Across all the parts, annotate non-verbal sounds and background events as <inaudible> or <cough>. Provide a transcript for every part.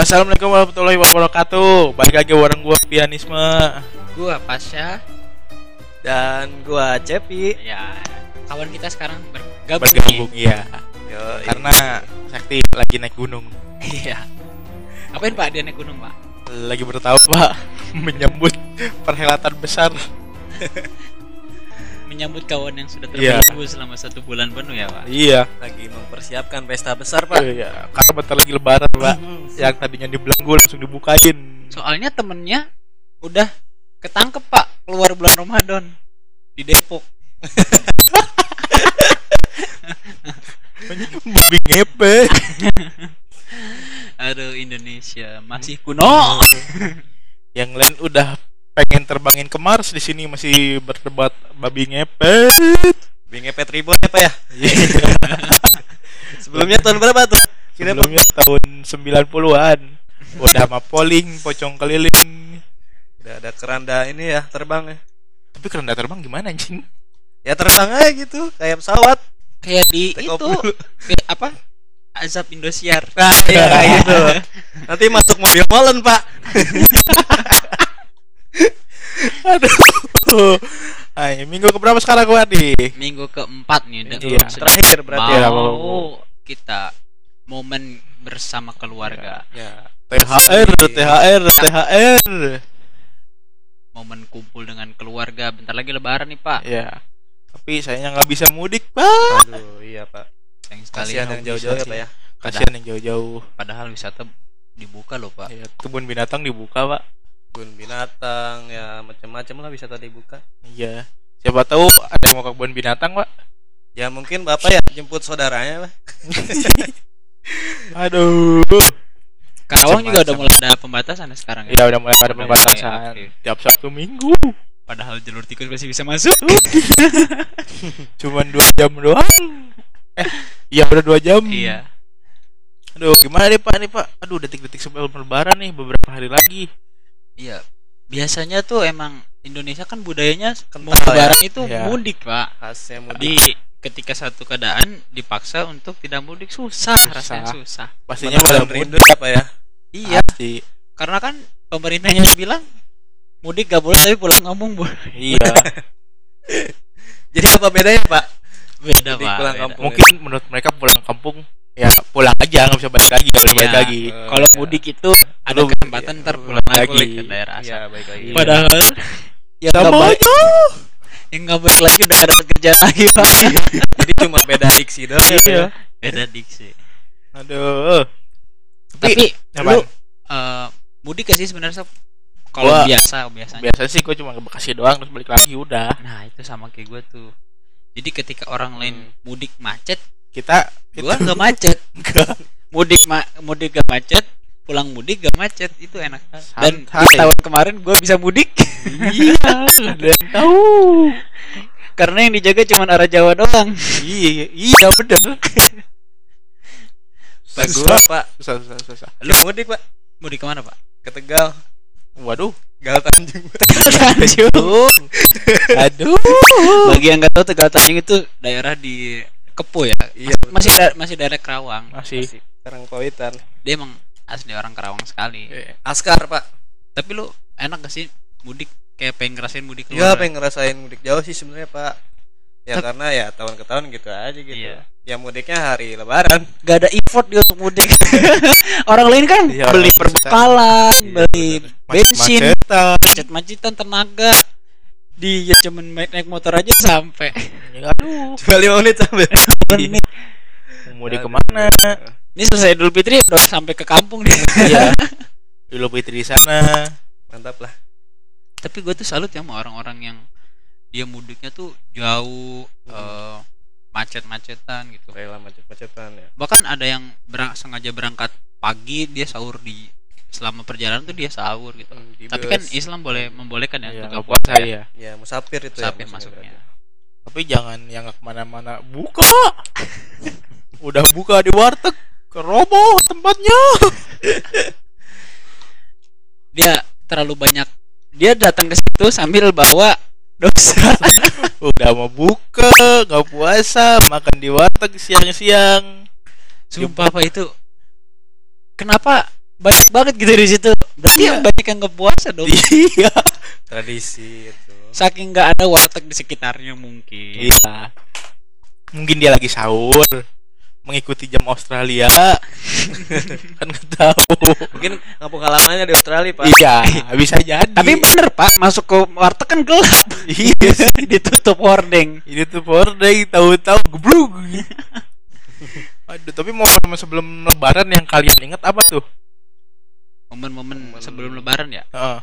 Assalamualaikum warahmatullahi wabarakatuh. Balik lagi bareng gua Pianisme. Gua Pasha. Dan gua Cepi. Ya Kawan kita sekarang bergabung Bergabung iya. Yo, Karena Sakti lagi naik gunung. Iya. Apain pak dia naik gunung pak? Lagi bertahu pak. <laughs> Menyambut perhelatan besar <laughs> Menyambut kawan yang sudah Iya. terbelenggu selama satu bulan penuh ya pak? Iya. Lagi mempersiapkan pesta besar, Pak. Iya Karena bentar lagi lebaran pak. Yang tadinya dibelenggu langsung dibukain. Soalnya temennya udah ketangkep pak keluar bulan Ramadan di Depok. <laughs> Babi ngepet Aduh Indonesia masih kuno. Yang lain udah pengen terbangin ke Mars di sini masih berdebat babi ngepet Bingepet ribuan ya, Pak ya? <laughs> Sebelumnya tahun berapa tuh? Kira? Sebelumnya tahun 90-an Udah sama polling, pocong keliling Udah ada keranda ini ya, terbang ya. Tapi keranda terbang gimana anjing? Ya terbang aja gitu, kayak pesawat. kayak di Take itu kayak apa azab Indosiar Nah, iya kayak gitu. <laughs> Nanti masuk mobil molen, Pak. <laughs> <laughs> Aduh Ay, minggu keberapa sekarang gua nih? minggu keempat nih dan Iya. Terakhir berarti ya. mau mau. kita momen bersama keluarga Ya. THR, THR, THR momen kumpul dengan keluarga bentar lagi lebaran nih pak Ya Tapi sayangnya nggak bisa mudik pak Aduh, iya, Pak. sayang sekali Kasihan yang jauh-jauh ya. Pak ya. Kasihan yang jauh-jauh padahal wisata dibuka loh pak ya, Kebun binatang dibuka pak Kebun binatang, ya macam-macam lah bisa tadi buka. Iya. Siapa tahu ada yang mau ke kebun binatang pak? Ya mungkin Bapak ya jemput saudaranya, Pak. <laughs> Aduh. Karawang juga udah mulai ada pembatasan ya sekarang ya? Ya udah mulai ada pembatasan. aktif. Tiap Sabtu Minggu. Padahal jalur tikus masih bisa masuk. <laughs> Cuman dua jam doang. Eh Iya udah dua jam. Iya. Aduh gimana nih pak? Nih pak. Aduh detik-detik sebelum lebaran nih Beberapa hari lagi iya biasanya tuh emang Indonesia kan budayanya mau Kental ya. itu Iya. mudik pak Khasnya mudik. di ketika satu keadaan dipaksa untuk tidak mudik susah, Susah. rasanya susah Pastinya pada rindu mudik ya, Pak ya. iya Pasti. karena kan pemerintahnya bilang mudik gak boleh tapi pulang ngomong boleh Iya <laughs> Jadi apa bedanya, Pak? beda Mudik pak pulang beda. kampung. Mungkin menurut mereka pulang kampung Ya pulang aja nggak bisa balik lagi Gak boleh balik Iya. lagi kalau Iya. mudik itu ada kesempatan iya, ntar pulang lagi. ke daerah asal Iya, baik lagi. Iya. padahal yang nggak Sama balik aja yang nggak balik lagi udah gak dapat kerjaan lagi pak Jadi cuma beda diksi doang. ya, Iya ya. beda diksi Aduh tapi Apaan? lu eh, mudik gak sih sebenarnya kalau biasa biasanya Biasa sih gue cuma ke Bekasi doang Terus balik lagi udah nah itu sama kayak gue tuh jadi ketika orang lain Hmm. mudik macet Kita gua nggak macet <laughs> Nggak. mudik ma mudik gak macet pulang mudik gak macet itu enak dan di tahun kemarin gue bisa mudik Iya <laughs> yang tahu karena yang dijaga cuma arah Jawa doang Iya Iya bener <laughs> Pak Susah. gua, Pak. Susah susah susah Lu mudik, Pak? mudik ke mana pak Ke Tegal. Waduh Gal Tanjung. Tanjung Aduh bagi yang nggak tahu Tegal Tanjung itu daerah di Kepo ya. Iya, masih da- masih daerah Kerawang. Masih. Masih. Karang Pawitan. dia emang asli orang Kerawang sekali. Eh, Askar, Pak. tapi lu enak gak sih mudik? Kayak pengen ngerasain mudik Iya, keluar pengen ngerasain mudik. Jauh sih sebenarnya, Pak. Ya Tep- karena ya tahun ke tahun gitu aja gitu. Iya. Ya mudiknya hari lebaran. gak ada effort dia untuk mudik. <laughs> Orang lain kan Iya, beli perbekalan Iya, beli bensin Macet-macetan. macet-macetan tenaga. Dia cuman naik, naik motor aja sampai. Ya, Aduh. Cuma 5 menit sampai. Menit. Mau di ke mana? Ini selesai Idul Fitri udah sampai ke kampung nih. Iya. <laughs> Dulu Fitri di sana. Mantap lah. tapi gue tuh salut ya sama orang-orang yang dia mudiknya tuh jauh Hmm. eh, macet-macetan gitu. Rela macet-macetan ya. bahkan ada yang berang- sengaja berangkat pagi dia sahur di selama perjalanan tuh dia sahur gitu. Hmm, di tapi bus. kan Islam boleh membolehkan ya Iya untuk puasa ya. Ya, musafir itu musafir ya. masuknya Tapi jangan yang nggak ke mana-mana. Buka! <laughs> Udah buka di warteg Keroboh tempatnya. <laughs> Dia terlalu banyak. Dia datang ke situ sambil bawa dosa. <laughs> Udah mau buka nggak puasa Makan di warteg siang-siang. Sumpah apa itu kenapa banyak banget gitu di situ? Berarti yang banyak yang nggak puasa dong. Iya tradisi itu. Saking nggak ada warteg di sekitarnya mungkin. Iya. Mungkin dia lagi sahur mengikuti jam Australia. <laughs> Kan nggak tahu. Mungkin kampung halamannya di Australia pak. Iya bisa jadi. Tapi bener pak. Masuk ke warteg kan gelap. Iya. Sih. <laughs> ditutup hordeng ini tuh day tahu-tahu geblug. Aduh tapi mau sebelum lebaran yang kalian ingat apa tuh? Momen-momen Momen- sebelum lebaran ya? Heeh.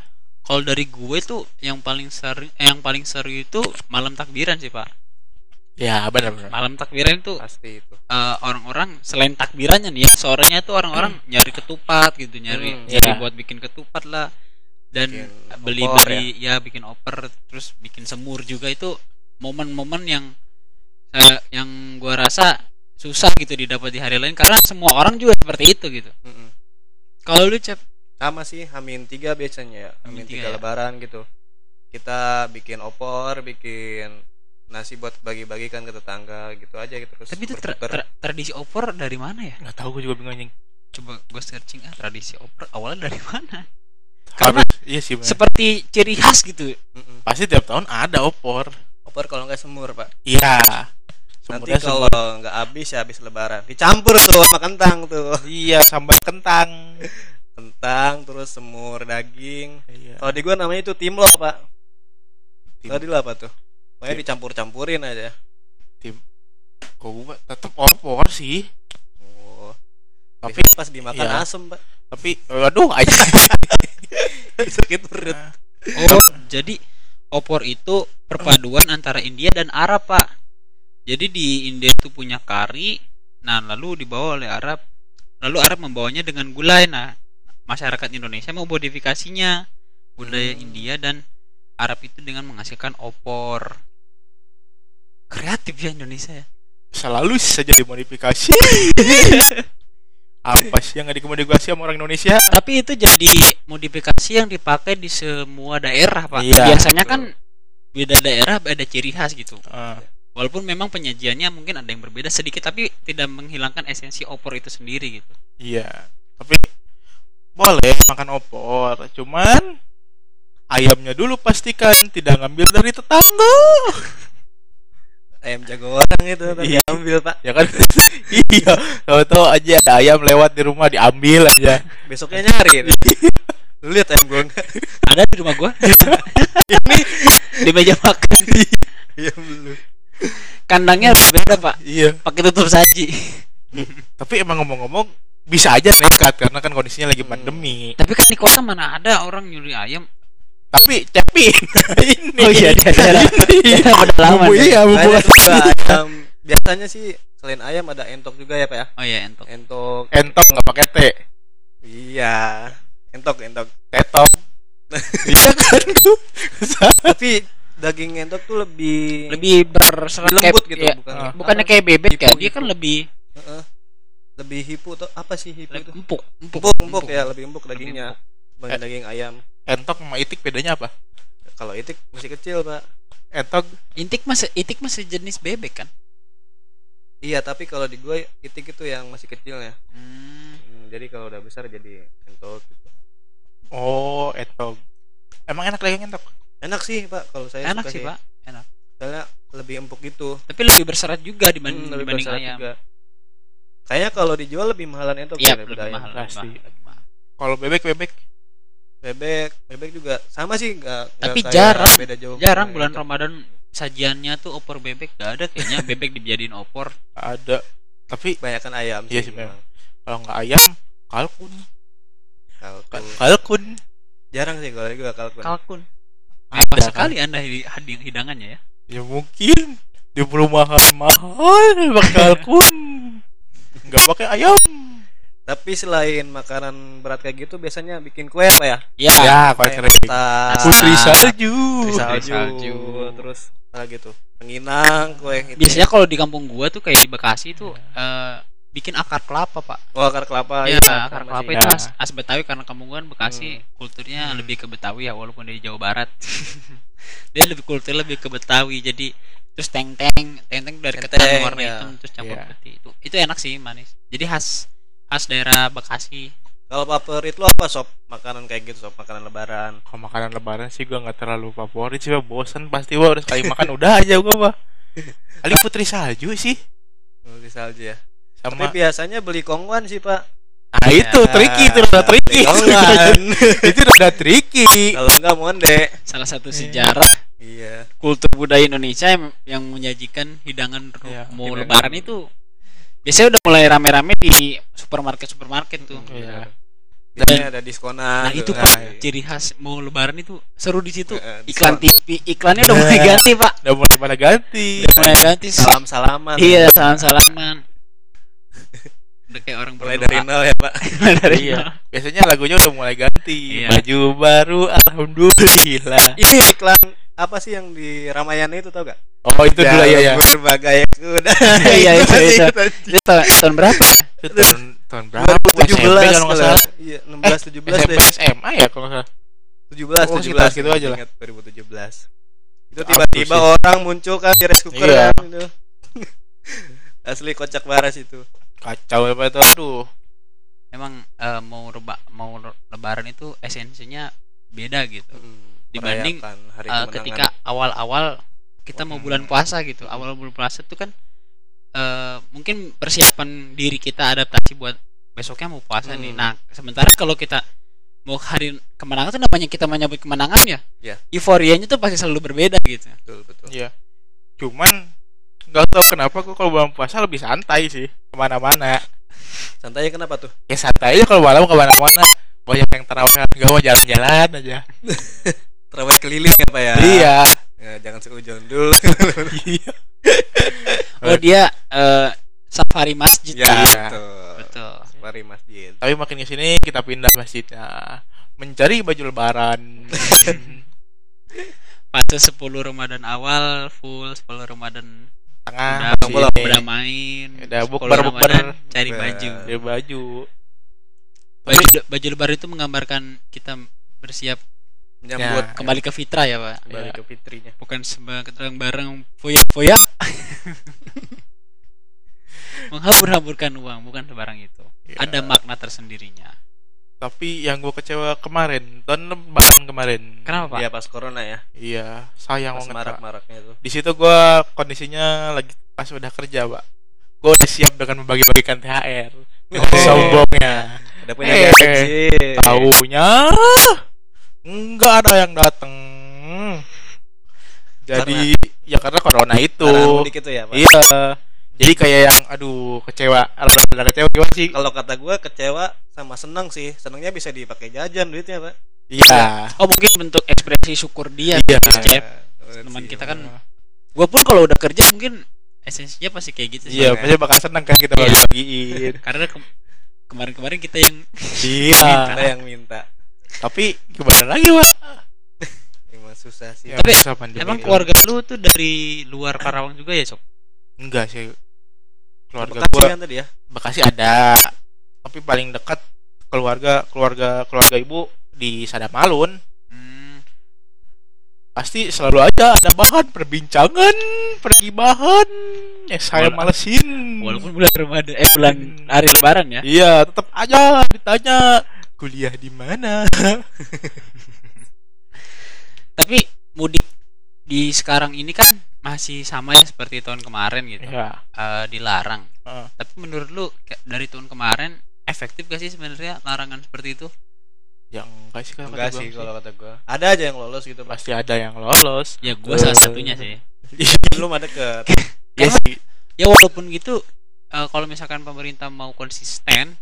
Kalau dari gue tuh yang paling sering eh, yang paling seru itu malam takbiran sih pak. Ya benar benar. Malam takbiran itu pasti itu. eh, orang-orang selain takbirannya nih ya sorenya tuh orang-orang nyari ketupat gitu nyari Hmm, nyari iya. buat bikin ketupat lah. Dan Bikin beli opor beli ya. bikin oper terus bikin semur juga itu momen-momen yang eh, yang gua rasa susah gitu didapat di hari lain karena semua orang juga seperti itu gitu. Mm-mm. kalau lu cep sama sih hamin tiga biasanya. Ya Hamin tiga tiga ya? lebaran gitu. Kita bikin opor bikin nasi buat bagi-bagikan ke tetangga gitu aja gitu terus tapi itu tra- tra- tradisi opor dari mana ya? Nggak tahu gue juga bingung anjing. Coba gue searching ah tradisi opor awalnya dari mana? Karena harus iya sih bener. seperti ciri khas gitu. Mm-mm. pasti tiap tahun ada opor. Opor kalau nggak semur pak. Iya. Nanti kalau nggak habis ya habis lebaran. Dicampur tuh sama kentang tuh. Iya sambal kentang <laughs> kentang terus semur daging. Iya. Kalau di gua namanya itu timlo pak. Tim- tadi apa tuh. Pokoknya Tim- dicampur-campurin aja. kok gue tetep opor sih. Oh. Tapi Biasanya pas dimakan iya. asem pak. Tapi aduh aja <laughs> sakit perut. Oh, jadi opor itu perpaduan antara India dan Arab, Pak. Jadi di India itu punya kari, nah lalu dibawa oleh Arab. Lalu Arab membawanya dengan gulai. Nah, masyarakat Indonesia memodifikasinya budaya Hmm. India dan Arab itu dengan menghasilkan opor. Kreatif ya Indonesia ya. selalu saja dimodifikasi apa sih yang nggak dimodifikasi sama orang Indonesia Tapi itu jadi modifikasi yang dipakai di semua daerah, Pak. Iya, Biasanya betul. kan beda daerah ada ciri khas gitu. Ah, Walaupun memang penyajiannya mungkin ada yang berbeda sedikit tapi tidak menghilangkan esensi opor itu sendiri gitu. iya tapi boleh makan opor cuman ayamnya dulu pastikan tidak ngambil dari tetangga ayam jagoan itu tadi Iya. ambil pak ya kan <laughs> iya tahu-tahu aja ada ayam lewat di rumah diambil aja besoknya nyari <laughs> lu lihat ayam gua enggak Ada di rumah gua. Ini di meja makan. ayam lu Kandangnya beda, Pak. iya Pakai tutup saji. tapi emang ngomong-ngomong bisa aja nekat karena kan kondisinya lagi Hmm. pandemi. Tapi kan di kota mana ada orang nyuri ayam. tapi cepin <laughs> ini. Oh iya, dia- <laughs> dia udah lama Bumbu, nih. iya bumbu Banyak juga <laughs> ayam. Biasanya sih selain ayam ada entok juga ya pak ya? Oh iya, entok. entok. Entok nggak pakai T. Iya. Entok entok. Tetok iya kan? Tuh tapi daging entok tuh lebih Lebih berserat lembut gitu iya. bukan Ah. Bukannya kayak bebek ya, dia kan lebih. Lebih hipu tuh apa sih hipu itu empuk, empuk, empuk empuk ya lebih empuk dagingnya Eh. dibanding daging ayam entok sama itik bedanya apa kalau itik masih kecil pak entok Intik mas itik masih jenis bebek kan? iya tapi kalau di gue itik itu yang masih kecil ya Hmm. Hmm, jadi kalau udah besar jadi entok gitu. oh entok emang enak daging entok enak sih pak kalau saya Enak suka sih, Pak. Enak. soalnya lebih empuk gitu Tapi lebih berserat juga dibanding, Hmm, lebih dibanding berserat ayam. juga kayaknya kalau dijual lebih mahalan entok Iya, ya lebih mahal, Pasti. mahal, kalau bebek bebek bebek bebek juga sama sih nggak nggak Tapi kayak jarang, beda jauh Jarang bulan entok. Ramadan sajiannya tuh opor bebek gak ada kayaknya bebek dijadiin opor. ada tapi kebanyakan ayam Iya sih, memang. kalau nggak ayam kalkun kalkun kalkun jarang sih kalau gue kalkun Kalkun. Apa kan? sekali Anda hi- hidang- hidangannya ya? ya mungkin di perumahan mahal pakai kalkun nggak pakai ayam tapi selain makanan berat kayak gitu biasanya bikin kue apa ya Ya. ya kue Kayak kering putri salju putri salju, Putri salju. terus apa gitu penginang kue gitu Biasanya kalau di kampung gua tuh kayak di Bekasi tuh eh, bikin akar kelapa, Pak. oh akar kelapa ya, iya, akar sama kelapa itu Ya. as, as Betawi karena kampung gua kan Bekasi kulturnya Hmm. lebih ke Betawi ya walaupun dari Jawa Barat. <laughs> Dia lebih kultur lebih ke Betawi. Jadi terus teng-teng, teng-teng dari ketan warna ya. hitam terus campur Iya. putih. Itu itu enak sih manis. Jadi khas khas daerah Bekasi. Kalau favorit lu apa sob? Makanan kayak gitu sob, makanan lebaran. Kalau makanan lebaran sih gua nggak terlalu favorit sih, Pak. bosen pasti gua udah sekali makan udah aja gua, Pak. <laughs> Paling putri salju sih Di salju ya. sama Tapi biasanya beli kongwan sih, Pak. Ah itu Ya, tricky itu udah tricky. <laughs> itu udah tricky. Kalau enggak monde. salah satu sejarah Iya. kultur budaya Indonesia yang, yang menyajikan hidangan Iya, mau hidangan. lebaran itu biasanya udah mulai rame-rame di supermarket supermarket tuh Iya. Biasanya ada diskonan. nah itu tuh. pak Nah, ciri khas mau lebaran itu seru di situ Eh, iklan diskon. TV iklannya udah mulai ganti pak Udah mulai pada ganti. udah mulai ganti Salam-salaman. iya salam salaman udah kayak orang Mulai dari nol ya, Pak. <laughs> Dari Iya. nol. Biasanya lagunya udah mulai ganti. Iya. Baju baru alhamdulillah. Ini iklan apa sih yang di Ramayana itu tau gak? Oh itu dulu ya ya. Berbagai kuda. <laughs> Iya, itu, Masih itu. ingat aja. itu tahun, tahun berapa ya Itu tahun tahun berapa? 2017 SMP kalau nggak salah. Iya, 16 17 SMP deh. SMA ya kalau nggak salah. 17 Oh, 17 sekitar segitu aja lah. Ingat 2017. Itu tiba-tiba orang muncul kan di rice cooker Iya. kan itu. <laughs> Asli kocak baras itu. Kacau apa itu aduh. emang eh, mau reba, mau le- lebaran itu esensinya beda gitu Dibanding, hari Eh, kemenangan. ketika awal-awal kita mau bulan puasa gitu awal bulan puasa itu kan eh, mungkin persiapan diri kita adaptasi buat besoknya mau puasa nih Hmm. nah sementara kalau kita mau hari kemenangan tuh namanya kita menyambut kemenangan ya Iya. euforianya tuh pasti selalu berbeda gitu betul betul. Iya. Cuman nggak tahu kenapa kok kalau bulan puasa lebih santai sih ke mana-mana. <laughs> Santainya kenapa tuh? Ya santai aja kalau malam ke mana-mana. Banyak yang terawih nggak mau jalan-jalan aja. <laughs> Terawih keliling ya, Pak ya? Iya. Ya, jangan seujon dulu. <laughs> Iya. oh dia eh, safari masjid ya, Iya. betul. betul Mari masjid. Tapi makin ke sini kita pindah masjidnya mencari baju lebaran. <laughs> fase 10 Ramadan awal full 10 Ramadan Tengah udah, udah, udah main Udah 10 bukber, bukber. Ramadan cari baju Cari baju. baju baju lebaran itu menggambarkan kita bersiap Menyambut Ya. kembali ke fitrah ya pak kembali Ya. ke fitrinya. bukan sebarang barang foya foya <laughs> menghambur-hamburkan uang bukan sebarang itu Ya. ada makna tersendirinya Tapi yang gue kecewa kemarin, tahun lebaran kemarin. kenapa pak Iya, pas corona ya. Iya, sayang Pas banget. Marak-maraknya tuh. Di situ gue kondisinya lagi pas udah kerja, Pak. Gue udah siap dengan membagi-bagikan THR. <laughs> Oh. Sombongnya. Udah punya Eh, gaji. Taunya nggak ada yang dateng. Jadi ya karena corona itu. Itu ya, Pak. Iya. Jadi kayak yang aduh kecewa. Ada kecewa gimana sih? Kalau kata gua kecewa sama senang sih. Senangnya bisa dipakai jajan duitnya, Pak. Iya. oh mungkin bentuk ekspresi syukur dia Iya. Iya, teman sih. kita kan gua pun kalau udah kerja mungkin esensinya pasti kayak gitu sih Iya, pasti bakal seneng kan kita Iya. bagi-bagiin. karena ke- kemarin-kemarin kita yang Iya. <laughs> Kita yang minta. Tapi gimana lagi, Pak? <laughs> Emang susah sih. Ya, Tapi susah pandemi emang keluarga lu tuh dari luar Karawang juga ya sok enggak sih. Keluarga Bekasi gua kan tadi ya. Bekasi ada. Tapi paling dekat keluarga keluarga keluarga ibu di Sadamalun. hmm, Pasti selalu aja ada bahan perbincangan, pergibahan. Ya saya Wala- malesin. walaupun bulan Ramadan eh bulan hari lebaran ya Iya, tetap aja ditanya kuliah di mana. tapi mudik di sekarang ini kan masih sama ya seperti tahun kemarin gitu Iya. Eh, dilarang Heeh. tapi menurut lu kayak dari tahun kemarin efektif gak sih sebenarnya larangan seperti itu Yang enggak sih kalau Enggak kata sih gua kalau kata gua. Ada aja yang lolos gitu, pasti ada yang lolos. ya gue Eh. salah satunya sih Belum ada Karena- sih. ya walaupun gitu eh, kalau misalkan pemerintah mau konsisten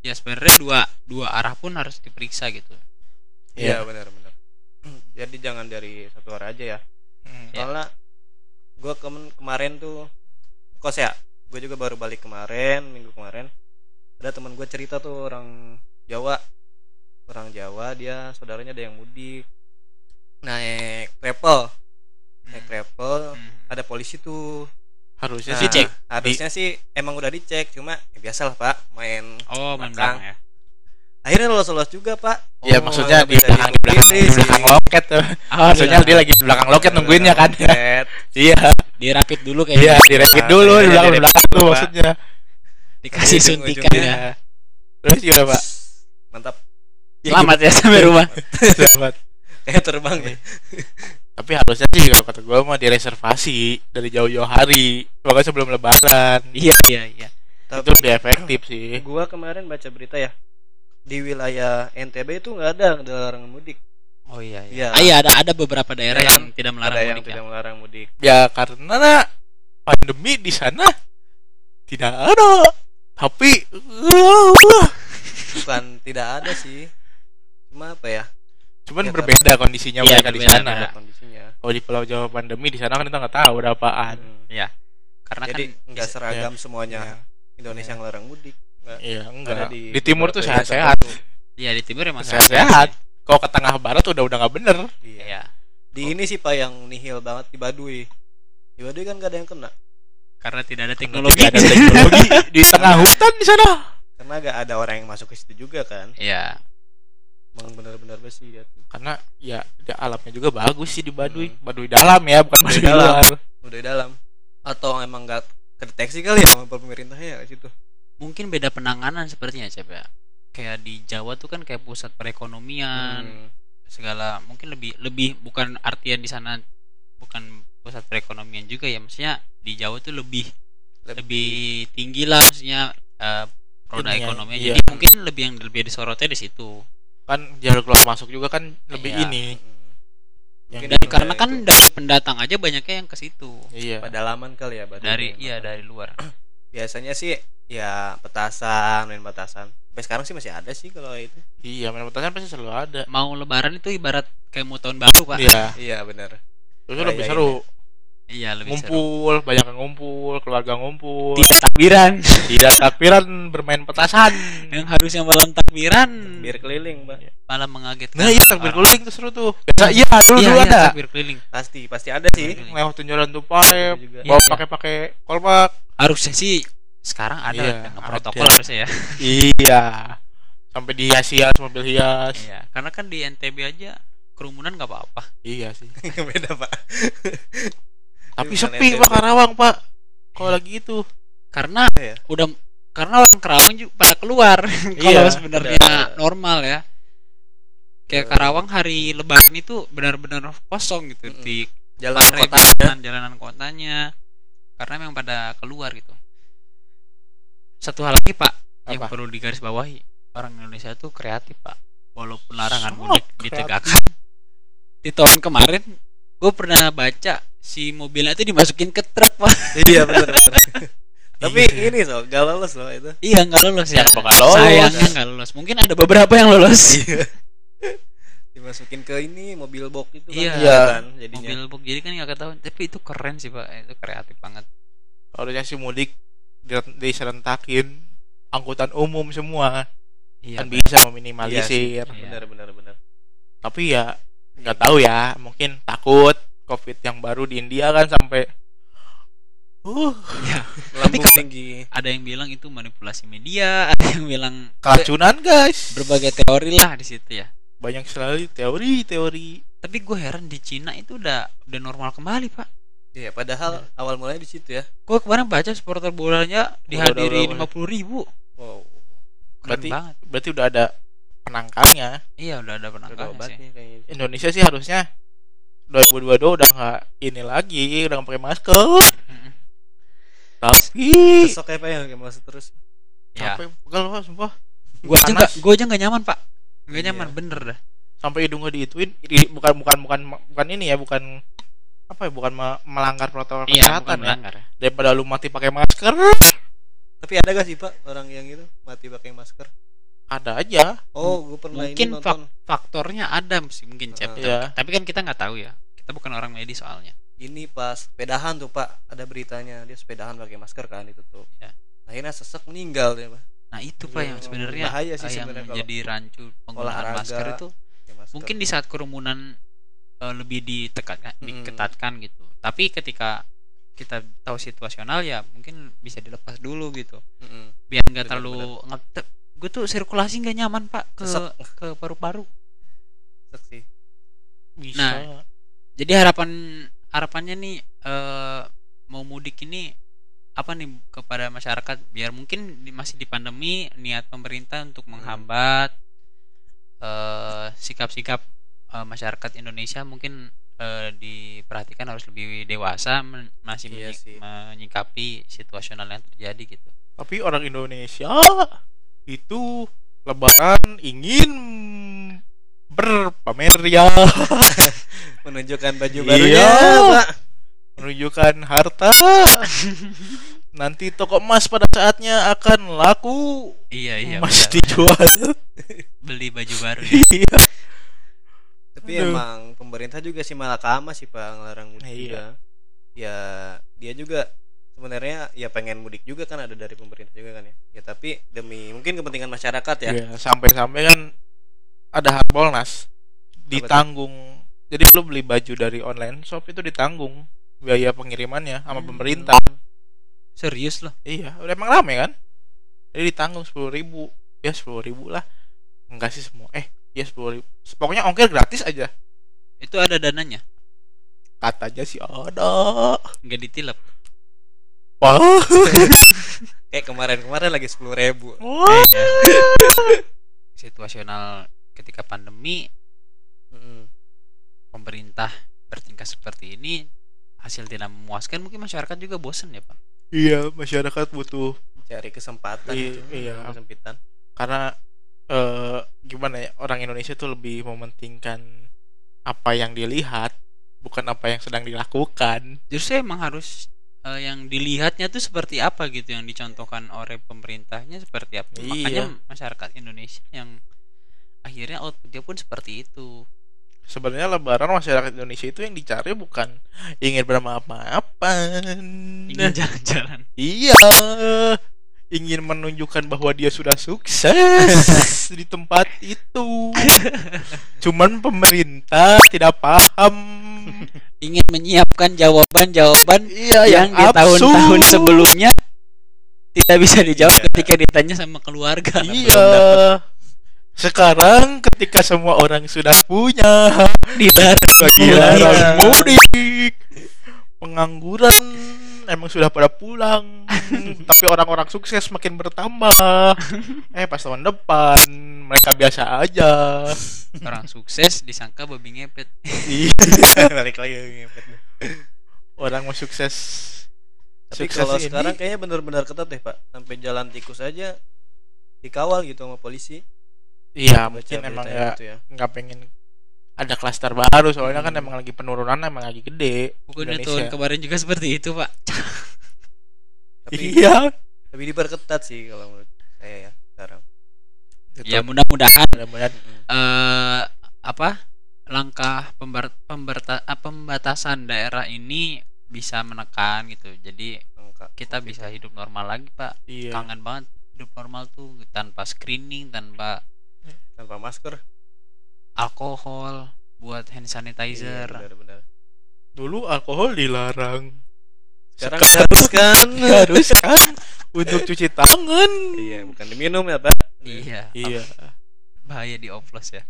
ya sebenarnya dua dua arah pun harus diperiksa gitu Iya, benar benar. <clears throat> Jadi jangan dari satu arah aja ya. Hmm. Ya. Soalnya gua kemen kemarin tuh kos ya. Gue juga baru balik kemarin, minggu kemarin. Ada teman gue cerita tuh orang Jawa. Orang Jawa dia saudaranya ada yang mudik. Naik travel, naik travel, Hmm. ada polisi tuh. Harusnya Nah, sih dicek. Harusnya sih emang udah dicek, cuma ya biasalah Pak, main oh main belakang. belakang ya akhirnya lolos-lolos juga Pak. Ya Oh, maksudnya di bisa belakang di belakang di belakang sih. loket tuh. oh, Maksudnya dia lagi di belakang loket nungguinnya kan. Iya, dirapit dulu iya kayaknya direpit Nah, dulu di iya, belakang direpit belakang dulu, tuh maksudnya. dikasih Ujung-ujungnya suntikan ya Iya. Terus gimana, Pak? mantap Selamat ya sampai rumah. Selamat. kayak terbang ya Tapi harusnya sih kalau kata gue mah direservasi dari jauh-jauh hari, pokoknya sebelum lebaran. <laughs> Iya iya iya. Itu tapi lebih efektif sih. <clears throat> gua kemarin baca berita ya di wilayah NTB itu nggak ada ada larangan mudik Oh iya Iya. Ah, iya ada ada beberapa daerah kan? yang tidak melarang ada yang mudik ya. tidak melarang mudik Ya karena pandemi di sana tidak ada. Tapi bukan tidak ada sih cuma apa ya cuman Ya, berbeda kondisinya Iya, mereka di sana. kondisinya Oh di Pulau Jawa pandemi di sana kan kita nggak tahu ada apaan. Hmm. Iya. Karena jadi kan nggak seragam semuanya Iya. Indonesia Iya. ngelarang mudik Nggak. Iya enggak. Di, di timur tuh sehat-sehat. Iya di timur emang Sehat-sehat. Kalau ke tengah barat udah udah nggak bener. iya Iya. di ini sih pak yang nihil banget di Baduy di Baduy kan gak ada yang kena Karena tidak ada Teknologi teknologi. ada teknologi <laughs> di tengah hutan di sana. karena gak ada orang yang masuk ke situ juga kan Iya. Emang benar-benar bersih dia tuh Karena ya di alamnya juga bagus sih di Baduy. Hmm. Baduy dalam ya, bukan Baduy Baduy dalam. luar. udah dalam atau emang gak kedeteksi kali ya sama pemerintahnya di situ Mungkin beda penanganan sepertinya Cep ya. Kayak di Jawa tuh kan kayak pusat perekonomian, Hmm. segala mungkin lebih lebih bukan artian di sana bukan pusat perekonomian juga ya maksudnya di Jawa tuh lebih lebih tinggi lah maksudnya eh, roda ekonominya iya. jadi mungkin lebih yang lebih disorotnya di situ Kan jalur keluar masuk juga kan lebih Iya. ini. Yang itu karena dari kan itu. dari pendatang aja banyaknya yang ke situ Iya. pedalaman kali ya Baduy dari iya dari luar <clears throat> biasanya sih ya petasan main petasan sampai sekarang sih masih ada sih kalau itu Iya, main petasan pasti selalu ada. mau lebaran itu ibarat kayak mau tahun baru pak Iya. iya benar Terus lebih seru. Iya lebih seru Ngumpul, banyak yang ngumpul, keluarga ngumpul. tidak takbiran Tidak takbiran bermain petasan. yang harusnya malam takbiran biar keliling mbak malah mengagetkan Nah, iya takbir orang. keliling tuh seru tuh. Biasa iya, dulu iya, dulu iya, ada. takbir keliling pasti pasti ada sih jalan tupai, Itu juga. bawa Iya. pakai-pakai kolbak. harusnya sih sekarang ada Iya, dengan protokol ada. harusnya ya Iya. Sampai dihias-hias mobil hias. iya karena kan di NTB aja kerumunan nggak apa-apa Iya sih. <laughs> beda pak Tapi bukan sepi NTB. Pak Karawang, Pak. Kalau lagi itu. karena Iya. udah karena orang Karawang juga pada keluar <laughs> kalau Iya, sebenarnya normal ya kayak Karawang hari Lebaran itu benar-benar kosong gitu Mm-mm. di jalan kota jalanan jalanan kotanya karena memang pada keluar gitu satu hal lagi pak yang Apa? perlu digarisbawahi orang Indonesia tuh kreatif pak walaupun larangan mudik ditegakkan di tahun kemarin gue pernah baca si mobilnya itu dimasukin ke truk pak. Iya benar benar <laughs> tapi Iya. ini so gak lolos loh itu. Iya nggak lolos ya. Ya, bakal lolos. sayangnya nggak lolos. Mungkin ada beberapa yang lolos. Iya. <laughs> dimasukin ke ini mobil box itu kan Iya. Iya kan jadinya. Mobil box jadi kan nggak ketahuan. Tapi itu keren sih pak. Itu kreatif banget. Harusnya sih mudik di- diserentakin angkutan umum semua. Iya kan bisa Iya meminimalisir. Iya. benar benar benar Tapi ya nggak tahu ya, mungkin takut COVID yang baru di India kan sampai uh <laughs> Iya. lambung kalau- tinggi. ada yang bilang itu manipulasi media <laughs> ada yang bilang keracunan guys. berbagai teori lah di situ ya. Banyak sekali teori-teori. tapi gue heran di Cina itu udah udah normal kembali pak. Iya padahal awal mulanya di situ ya. Gue kemarin baca supporter bolanya dihadiri lima puluh ribu. Wow. Keren Berarti banget. berarti udah ada penangkalnya. iya udah ada penangkalnya sih. obatnya Indonesia sih harusnya 2022 udah nggak ini lagi, udah nggak pakai masker. Tapi besok kayak apa ya kayak masuk terus ya sampai pegal Pak, sumpah. gue aja nggak gue aja nggak nyaman pak nggak Iya. nyaman bener dah sampai hidung gue diituin i- bukan bukan bukan bukan ini ya bukan apa ya bukan me- melanggar protokol iya kesehatan ya melanggar ya. daripada lu mati pakai masker tapi ada gak sih pak orang yang itu mati pakai masker ada aja oh gue pernah mungkin ini nonton faktornya ada sih mungkin cep Heeh. Iya. tapi kan kita nggak tahu ya kita bukan orang medis soalnya ini pas sepedahan tuh pak ada beritanya dia sepedahan pakai masker kan itu tuh Iya. akhirnya sesek meninggal dia pak nah itu pak yang Iya, sebenarnya bahaya sih yang sebenarnya kalau menjadi rancu penggunaan olahraga masker itu pakai masker. mungkin di saat kerumunan eh, lebih ditekankan Mm-mm. diketatkan gitu tapi ketika kita tahu situasional ya mungkin bisa dilepas dulu gitu Mm-mm. biar nggak terlalu ngetep gue tuh sirkulasi nggak nyaman pak ke Sesek. ke paru-paru Sesek sih bisa Nah. jadi harapan harapannya nih eh, mau mudik ini apa nih kepada masyarakat biar mungkin di, masih di pandemi niat pemerintah untuk Hmm. menghambat eh, sikap-sikap eh, masyarakat Indonesia mungkin eh, diperhatikan harus lebih dewasa men- masih Iya menyi- sih. menyikapi situasional yang terjadi gitu. Tapi orang Indonesia itu lebaran ingin berpamer ya <laughs> menunjukkan baju Iya. barunya pak menunjukkan harta nanti toko emas pada saatnya akan laku Iya iya. emas benar. dijual Beli baju baru ya. iya tapi Aduh. emang pemerintah juga sih malah kama sih pak ngelarang mudik Iya. juga ya dia juga sebenarnya ya pengen mudik juga kan ada dari pemerintah juga kan ya. Ya tapi demi mungkin kepentingan masyarakat ya. Iya, sampai-sampai kan ada harbolnas ditanggung. Jadi lu beli baju dari online shop itu ditanggung biaya pengirimannya sama Hmm. pemerintah. Serius loh. iya udah emang rame kan? Jadi ditanggung sepuluh ribu. Ya sepuluh ribu lah. Enggak sih semua. Eh ya sepuluh ribu. Pokoknya ongkir gratis aja. Itu ada dananya. katanya sih ada. Nggak ditilep. Wah. <laughs> Kayak kemarin-kemarin lagi sepuluh ribu. Wah. Situasional ketika pandemi pemerintah bertingkah seperti ini hasil tidak memuaskan mungkin masyarakat juga bosen ya pak? Iya masyarakat butuh cari kesempatan Iya, gitu, iya. kesempitan. Karena eh gimana ya orang Indonesia tuh lebih mementingkan apa yang dilihat bukan apa yang sedang dilakukan. Justru emang harus eh, yang dilihatnya tuh seperti apa gitu yang dicontohkan oleh pemerintahnya seperti apa? Iya. makanya masyarakat Indonesia yang akhirnya outputnya pun seperti itu. Sebenarnya lebaran masyarakat Indonesia itu yang dicari bukan ingin bermaaf-maafan. Ingin jalan-jalan. Iya. Ingin menunjukkan bahwa dia sudah sukses <laughs> di tempat itu. Cuman pemerintah tidak paham <laughs> ingin menyiapkan jawaban-jawaban iya yang di tahun-tahun sebelumnya tidak bisa dijawab Iya. ketika ditanya sama keluarga. Iya. Sekarang ketika semua orang sudah punya dilarang. dilarang mudik. mudik pengangguran emang sudah pada pulang <laughs> tapi orang-orang sukses makin bertambah. Eh pas tahun depan mereka biasa aja. <laughs> Orang sukses disangka babi ngepet. Iya, <laughs> balik lagi ngepet. Deh. orang mau sukses. Tapi Sukses kalau ini- sekarang kayaknya benar-benar ketat deh pak. Sampai jalan tikus aja dikawal gitu sama polisi. Iya Baca mungkin emang nggak gitu ya. nggak pengen ada klaster baru soalnya kan Hmm. emang lagi penurunan emang lagi gede bukannya Indonesia. tahun kemarin juga seperti itu pak. <laughs> Tapi iya tapi diperketat sih kalau menurut saya ya sekarang ya mudah-mudahan mudah-mudahan. eh apa langkah pembar- pemberta- ah, pembatasan daerah ini bisa menekan gitu. Jadi angka kita bisa hidup normal lagi pak. Iya. Kangen banget hidup normal tuh tanpa screening tanpa tanpa masker. alkohol buat hand Iya, sanitizer benar-benar. Dulu alkohol dilarang sekarang diharuskan. harus kan <laughs> untuk cuci tangan. Iya bukan diminum ya pak. Iya. Iya. Bahaya di oplos ya.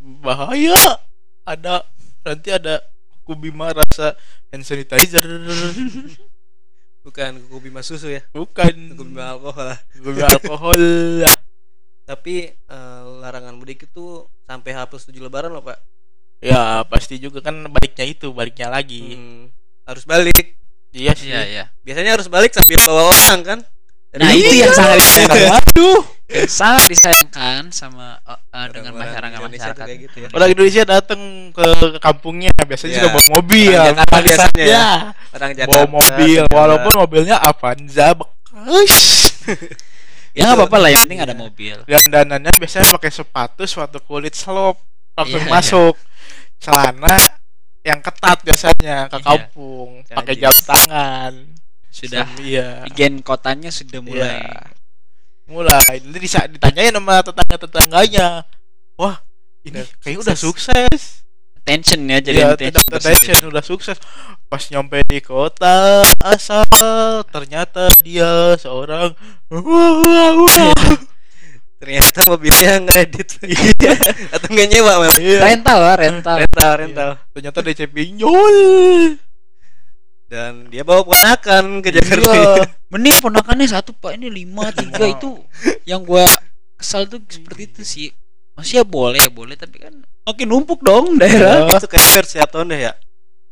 Bahaya. Ada nanti ada kubima rasa hand sanitizer. <laughs> Bukan kuku bima susu ya? Bukan. Kuku bima alkohol. Lah kubima alkohol. <laughs> Tapi eh, larangan mudik itu sampai H plus 7 lebaran loh pak. Ya pasti juga kan baliknya itu baliknya lagi. Hmm, harus balik iya sih. Iya iya. Biasanya harus balik sambil bawa orang kan? Nah, Dari- itu yang sangat disayangkan. aduh sangat disayangkan sama eh, eh, Orang-orang dengan masyarakat masyarakat gitu ya. Orang Indonesia datang ke kampungnya biasanya Iya. juga bawa mobil. Orang Jakarta Nah, biasanya ya. ya. orang bawa mobil. Jawa. walaupun mobilnya Avanza bekas. <laughs> Ya nggak apa-apa lah yang penting ada mobil. Dan danannya biasanya pakai sepatu sepatu kulit selop langsung Iya, masuk. Celana yang ketat biasanya ke Iya. kampung Celana pakai jam tangan. Sudah. Iya. Gen kotanya sudah mulai Iya. mulai. Nanti bisa ditanyain sama tetangga tetangganya wah ini Udah kayaknya udah sukses. tension ya jadi Iya, tension udah sukses. Pas nyampe di kota asal ternyata dia seorang. <laughs> ternyata mobilnya nggak edit <laughs> atau nggak nyewa malah Iya. rental lah rental. Rental rental. Ternyata DC pinjol. Dan dia bawa ponakan ke Jakarta. Iya. <laughs> mending ponakannya satu pak. Ini lima tiga. Itu yang gua kesal tuh seperti itu sih. Masih ya boleh boleh. Tapi kan makin numpuk dong daerah. Itu kayak hampir setiap tahun deh ya.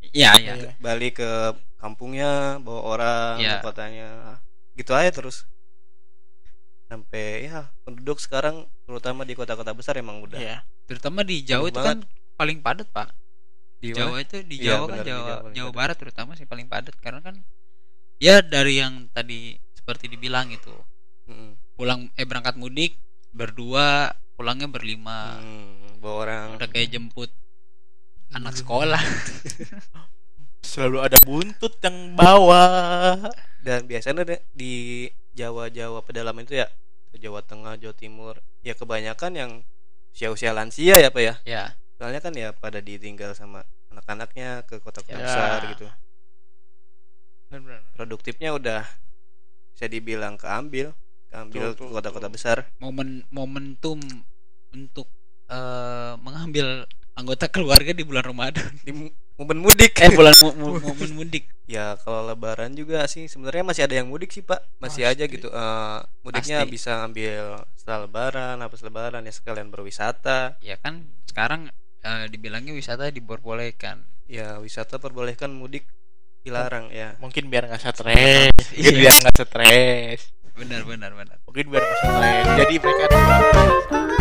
Iya iya. Iya. balik ke kampungnya bawa orang Iya. ke kotanya. Gitu aja terus sampai ya penduduk sekarang terutama di kota-kota besar emang udah Iya. terutama di Jawa itu kan paling padat pak di? Jawa itu di Iya, Jawa kan benar, di Jawa Jawa Jawa padat. Barat terutama sih paling padat karena kan ya dari yang tadi seperti dibilang itu Mm, pulang eh berangkat mudik berdua pulangnya berlima mm, bawa orang udah kayak jemput anak Hmm. sekolah <laughs> Selalu ada buntut yang bawa. dan biasanya di Jawa-Jawa pedalaman itu ya Jawa Tengah Jawa Timur. Ya kebanyakan yang usia-usia lansia ya pak ya. Ya. Soalnya kan ya pada ditinggal sama anak-anaknya ke kota-kota Ya. besar gitu. Produktifnya udah bisa dibilang keambil keambil Betul, ke kota-kota besar. Momen momentum untuk eh, mengambil anggota keluarga di bulan Ramadan. Di momen mudik eh bulan <laughs> mu- mu- momen mudik ya kalau lebaran juga sih sebenarnya masih ada yang mudik sih pak masih aja Pasti. gitu Eh, mudiknya Pasti. bisa ambil setelah lebaran habis lebaran ya sekalian berwisata ya kan sekarang eh, dibilangnya wisata diperbolehkan ya wisata perbolehkan mudik dilarang ya Mungkin biar nggak stres. Mungkin <laughs> Iya. biar nggak stres. benar benar benar Mungkin biar nggak stres. Jadi mereka